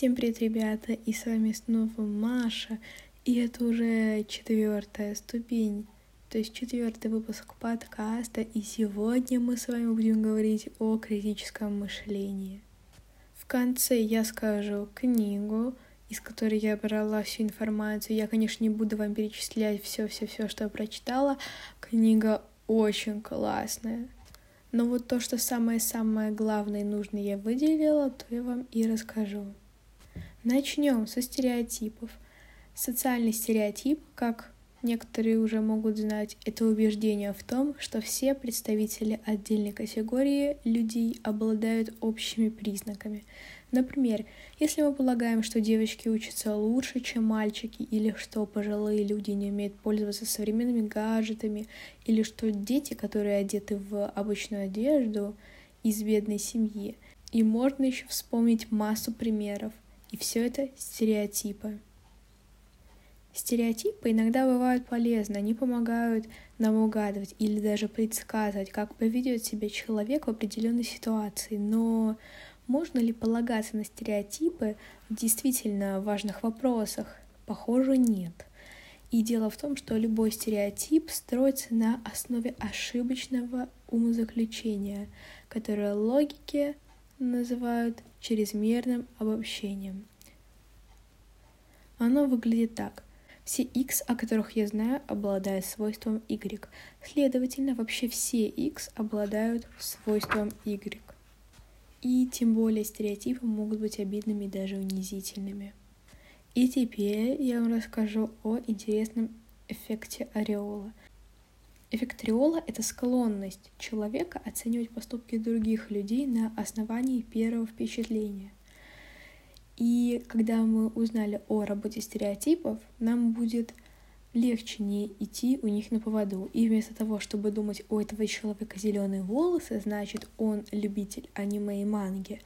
Всем привет, ребята, и с вами снова Маша, и это уже четвертая ступень, то есть четвертый выпуск подкаста, и сегодня мы с вами будем говорить о критическом мышлении. В конце я скажу книгу, из которой я брала всю информацию. Я, конечно, не буду вам перечислять все-все-все, что я прочитала. Книга очень классная. Но вот то, что самое-самое главное и нужное я выделила, то я вам и расскажу. Начнем со стереотипов. Социальный стереотип, как некоторые уже могут знать, это убеждение в том, что все представители отдельной категории людей обладают общими признаками. Например, если мы полагаем, что девочки учатся лучше, чем мальчики, или что пожилые люди не умеют пользоваться современными гаджетами, или что дети, которые одеты в обычную одежду из бедной семьи, и можно еще вспомнить массу примеров – и все это стереотипы. Стереотипы иногда бывают полезны, они помогают нам угадывать или даже предсказывать, как поведет себя человек в определенной ситуации. Но можно ли полагаться на стереотипы в действительно важных вопросах? Похоже, нет. И дело в том, что любой стереотип строится на основе ошибочного умозаключения, которое логики называют чрезмерным обобщением. Оно выглядит так. Все x, о которых я знаю, обладают свойством y. Следовательно, вообще все x обладают свойством y. И тем более стереотипы могут быть обидными и даже унизительными. И теперь я вам расскажу о интересном эффекте ореола. Эффект ореола — это склонность человека оценивать поступки других людей на основании первого впечатления. И когда мы узнали о работе стереотипов, нам будет легче не идти у них на поводу. И вместо того, чтобы думать, у этого человека зеленые волосы, значит, он любитель аниме и манги,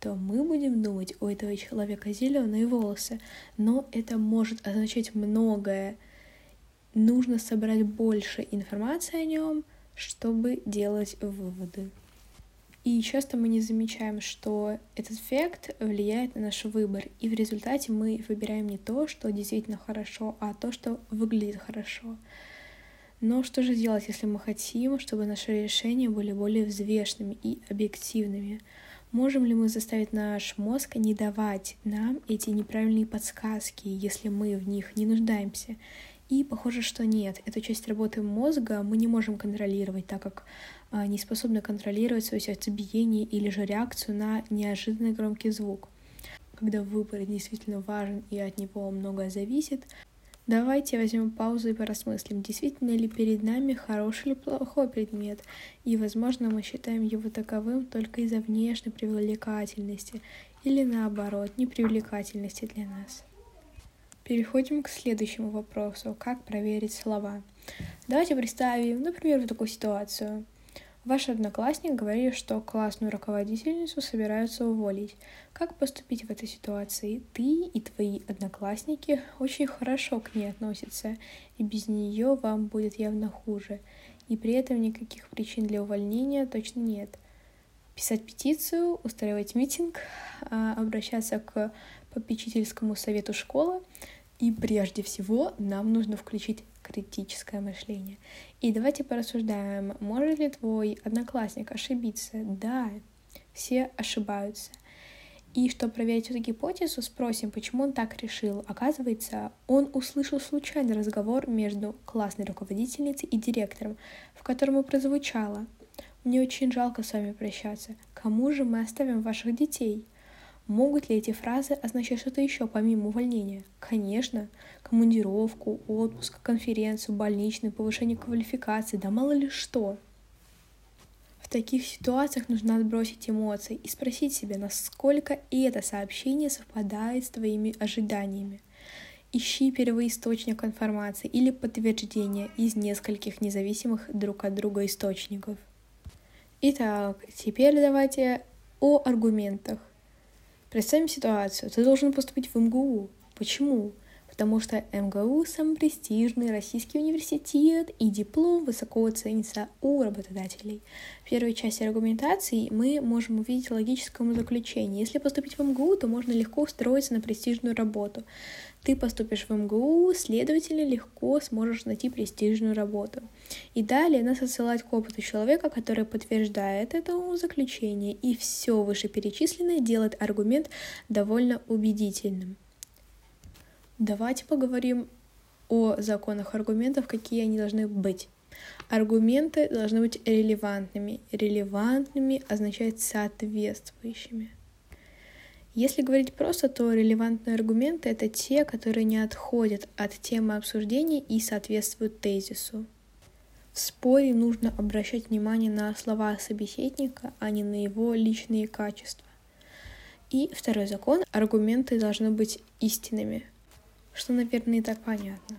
то мы будем думать, у этого человека зеленые волосы. Но это может означать многое, нужно собрать больше информации о нем, чтобы делать выводы. И часто мы не замечаем, что этот эффект влияет на наш выбор, и в результате мы выбираем не то, что действительно хорошо, а то, что выглядит хорошо. Но что же делать, если мы хотим, чтобы наши решения были более взвешенными и объективными? Можем ли мы заставить наш мозг не давать нам эти неправильные подсказки, если мы в них не нуждаемся? И похоже, что нет. Эту часть работы мозга мы не можем контролировать, так как а, не способны контролировать свое сердцебиение или же реакцию на неожиданный громкий звук. Когда выбор действительно важен и от него многое зависит, давайте возьмем паузу и поразмыслим, действительно ли перед нами хороший или плохой предмет, и, возможно, мы считаем его таковым только из-за внешней привлекательности или, наоборот, непривлекательности для нас. Переходим к следующему вопросу. Как проверить слова? Давайте представим, например, вот такую ситуацию. Ваш одноклассник говорит, что классную руководительницу собираются уволить. Как поступить в этой ситуации? Ты и твои одноклассники очень хорошо к ней относятся, и без нее вам будет явно хуже. И при этом никаких причин для увольнения точно нет. Писать петицию, устраивать митинг, а, обращаться к попечительскому совету школы, и прежде всего нам нужно включить критическое мышление. И давайте порассуждаем, может ли твой одноклассник ошибиться? Да, все ошибаются. И чтобы проверить эту гипотезу, спросим, почему он так решил. Оказывается, он услышал случайный разговор между классной руководительницей и директором, в котором и прозвучало «Мне очень жалко с вами прощаться. Кому же мы оставим ваших детей?» Могут ли эти фразы означать что-то еще помимо увольнения? Конечно. Командировку, отпуск, конференцию, больничный, повышение квалификации, да мало ли что. В таких ситуациях нужно отбросить эмоции и спросить себя, насколько это сообщение совпадает с твоими ожиданиями. Ищи первоисточник информации или подтверждение из нескольких независимых друг от друга источников. Итак, теперь давайте о аргументах. Представим ситуацию. Ты должен поступить в МГУ. Почему? Потому что МГУ — самый престижный российский университет, и диплом высоко ценится у работодателей. В первой части аргументации мы можем увидеть логическое заключение. Если поступить в МГУ, то можно легко устроиться на престижную работу. Ты поступишь в МГУ, следовательно, легко сможешь найти престижную работу. И далее нас отсылать к опыту человека, который подтверждает это заключение, и все вышеперечисленное делает аргумент довольно убедительным. Давайте поговорим о законах аргументов, какие они должны быть. Аргументы должны быть релевантными. Релевантными означает соответствующими. Если говорить просто, то релевантные аргументы — это те, которые не отходят от темы обсуждения и соответствуют тезису. В споре нужно обращать внимание на слова собеседника, а не на его личные качества. И второй закон — аргументы должны быть истинными, что, наверное, и так понятно.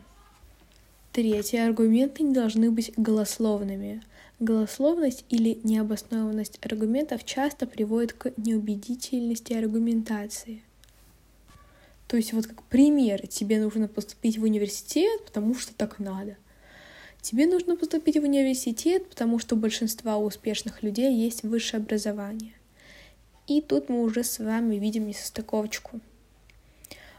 Третий — аргументы не должны быть голословными. Голословность или необоснованность аргументов часто приводит к неубедительности аргументации. То есть вот как пример, тебе нужно поступить в университет, потому что так надо. Тебе нужно поступить в университет, потому что у большинства успешных людей есть высшее образование. И тут мы уже с вами видим несостыковочку.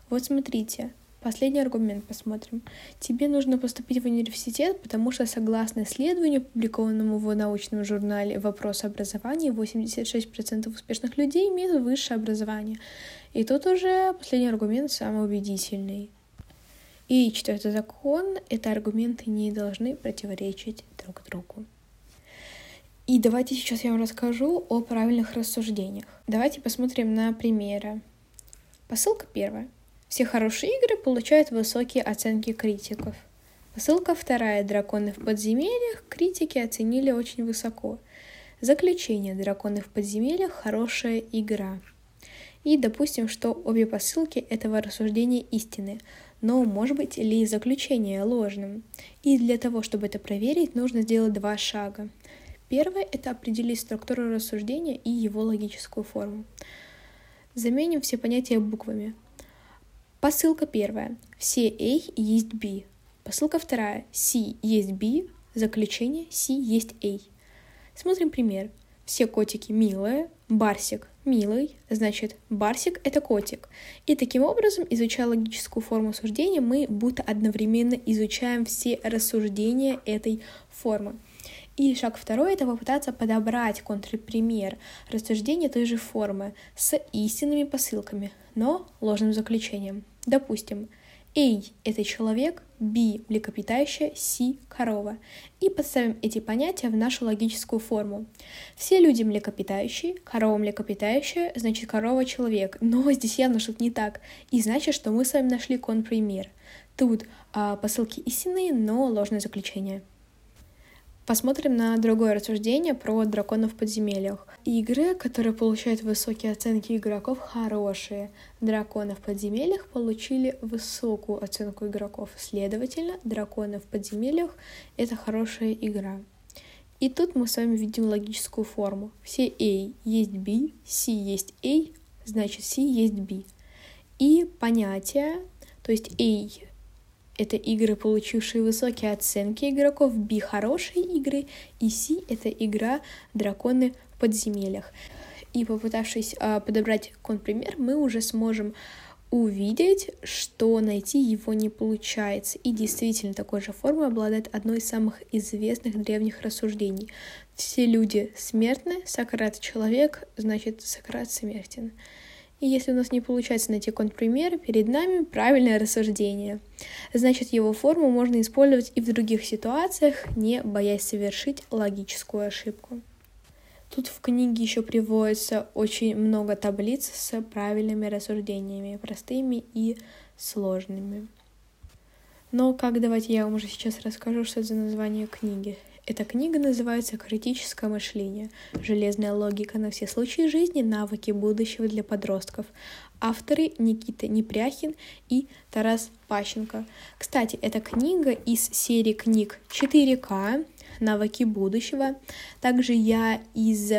Вот смотрите, Последний аргумент посмотрим. Тебе нужно поступить в университет, потому что согласно исследованию, опубликованному в научном журнале «Вопрос образования», 86% успешных людей имеют высшее образование. И тут уже последний аргумент самый убедительный. И четвертый закон — это аргументы не должны противоречить друг другу. И давайте сейчас я вам расскажу о правильных рассуждениях. Давайте посмотрим на примеры. Посылка первая. Все хорошие игры получают высокие оценки критиков. Ссылка вторая. Драконы в подземельях критики оценили очень высоко. Заключение. Драконы в подземельях – хорошая игра. И допустим, что обе посылки этого рассуждения истины, но может быть ли заключение ложным? И для того, чтобы это проверить, нужно сделать два шага. Первое – это определить структуру рассуждения и его логическую форму. Заменим все понятия буквами. Посылка первая. Все A есть B. Посылка вторая. C есть B. Заключение C есть A. Смотрим пример. Все котики милые. Барсик милый. Значит, барсик — это котик. И таким образом, изучая логическую форму суждения, мы будто одновременно изучаем все рассуждения этой формы. И шаг второй — это попытаться подобрать контрпример рассуждения той же формы с истинными посылками, но ложным заключением. Допустим, A — это человек, B — млекопитающее, C — корова. И подставим эти понятия в нашу логическую форму. Все люди млекопитающие, корова млекопитающая, значит корова человек. Но здесь явно что-то не так. И значит, что мы с вами нашли конпример. Тут а, посылки истинные, но ложное заключение. Посмотрим на другое рассуждение про драконов в подземельях. Игры, которые получают высокие оценки игроков, хорошие. Драконы в подземельях получили высокую оценку игроков. Следовательно, драконы в подземельях — это хорошая игра. И тут мы с вами видим логическую форму. Все A есть B, C есть A, значит C есть B. И понятие, то есть A это игры, получившие высокие оценки игроков, B — хорошие игры, и C — это игра «Драконы в подземельях». И попытавшись э, подобрать контрпример, мы уже сможем увидеть, что найти его не получается. И действительно, такой же формой обладает одной из самых известных древних рассуждений. Все люди смертны, Сократ — человек, значит, Сократ смертен. И если у нас не получается найти контрпример, перед нами правильное рассуждение. Значит, его форму можно использовать и в других ситуациях, не боясь совершить логическую ошибку. Тут в книге еще приводится очень много таблиц с правильными рассуждениями, простыми и сложными. Но как давайте я вам уже сейчас расскажу, что это за название книги. Эта книга называется «Критическое мышление. Железная логика на все случаи жизни. Навыки будущего для подростков». Авторы Никита Непряхин и Тарас Пащенко. Кстати, эта книга из серии книг 4К «Навыки будущего». Также я из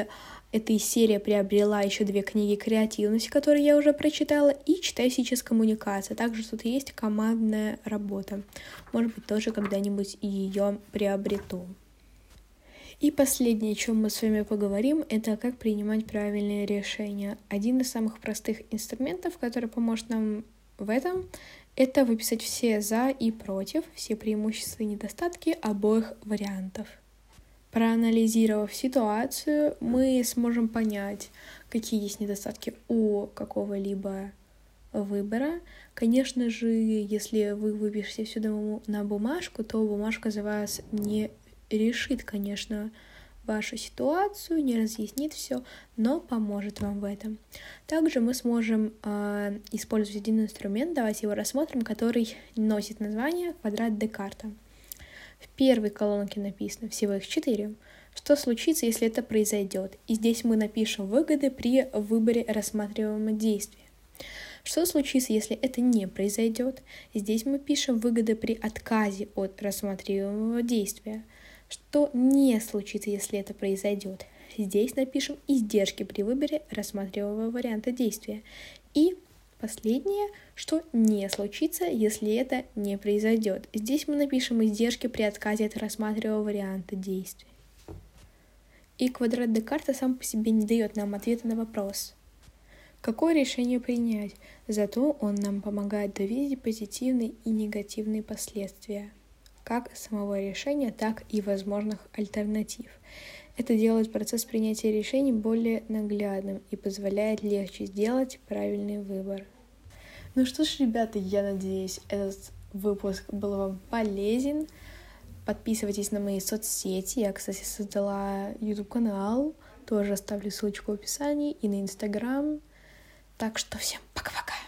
Эта серия приобрела еще две книги креативности, которые я уже прочитала, и читаю сейчас коммуникация. Также тут есть командная работа. Может быть, тоже когда-нибудь ее приобрету. И последнее, о чем мы с вами поговорим, это как принимать правильные решения. Один из самых простых инструментов, который поможет нам в этом, это выписать все за и против, все преимущества и недостатки обоих вариантов. Проанализировав ситуацию, мы сможем понять, какие есть недостатки у какого-либо выбора. Конечно же, если вы выпишете все на бумажку, то бумажка за вас не решит, конечно, вашу ситуацию, не разъяснит все, но поможет вам в этом. Также мы сможем э, использовать один инструмент, давайте его рассмотрим, который носит название квадрат Декарта. В первой колонке написано, всего их четыре, что случится, если это произойдет. И здесь мы напишем выгоды при выборе рассматриваемого действия. Что случится, если это не произойдет? Здесь мы пишем выгоды при отказе от рассматриваемого действия. Что не случится, если это произойдет? Здесь напишем издержки при выборе рассматриваемого варианта действия. И последнее, что не случится, если это не произойдет. Здесь мы напишем издержки при отказе от рассматриваемого варианта действия. И квадрат Декарта сам по себе не дает нам ответа на вопрос, какое решение принять, зато он нам помогает довидеть позитивные и негативные последствия как самого решения, так и возможных альтернатив. Это делает процесс принятия решений более наглядным и позволяет легче сделать правильный выбор. Ну что ж, ребята, я надеюсь, этот выпуск был вам полезен. Подписывайтесь на мои соцсети. Я, кстати, создала YouTube-канал. Тоже оставлю ссылочку в описании и на Инстаграм. Так что всем пока-пока.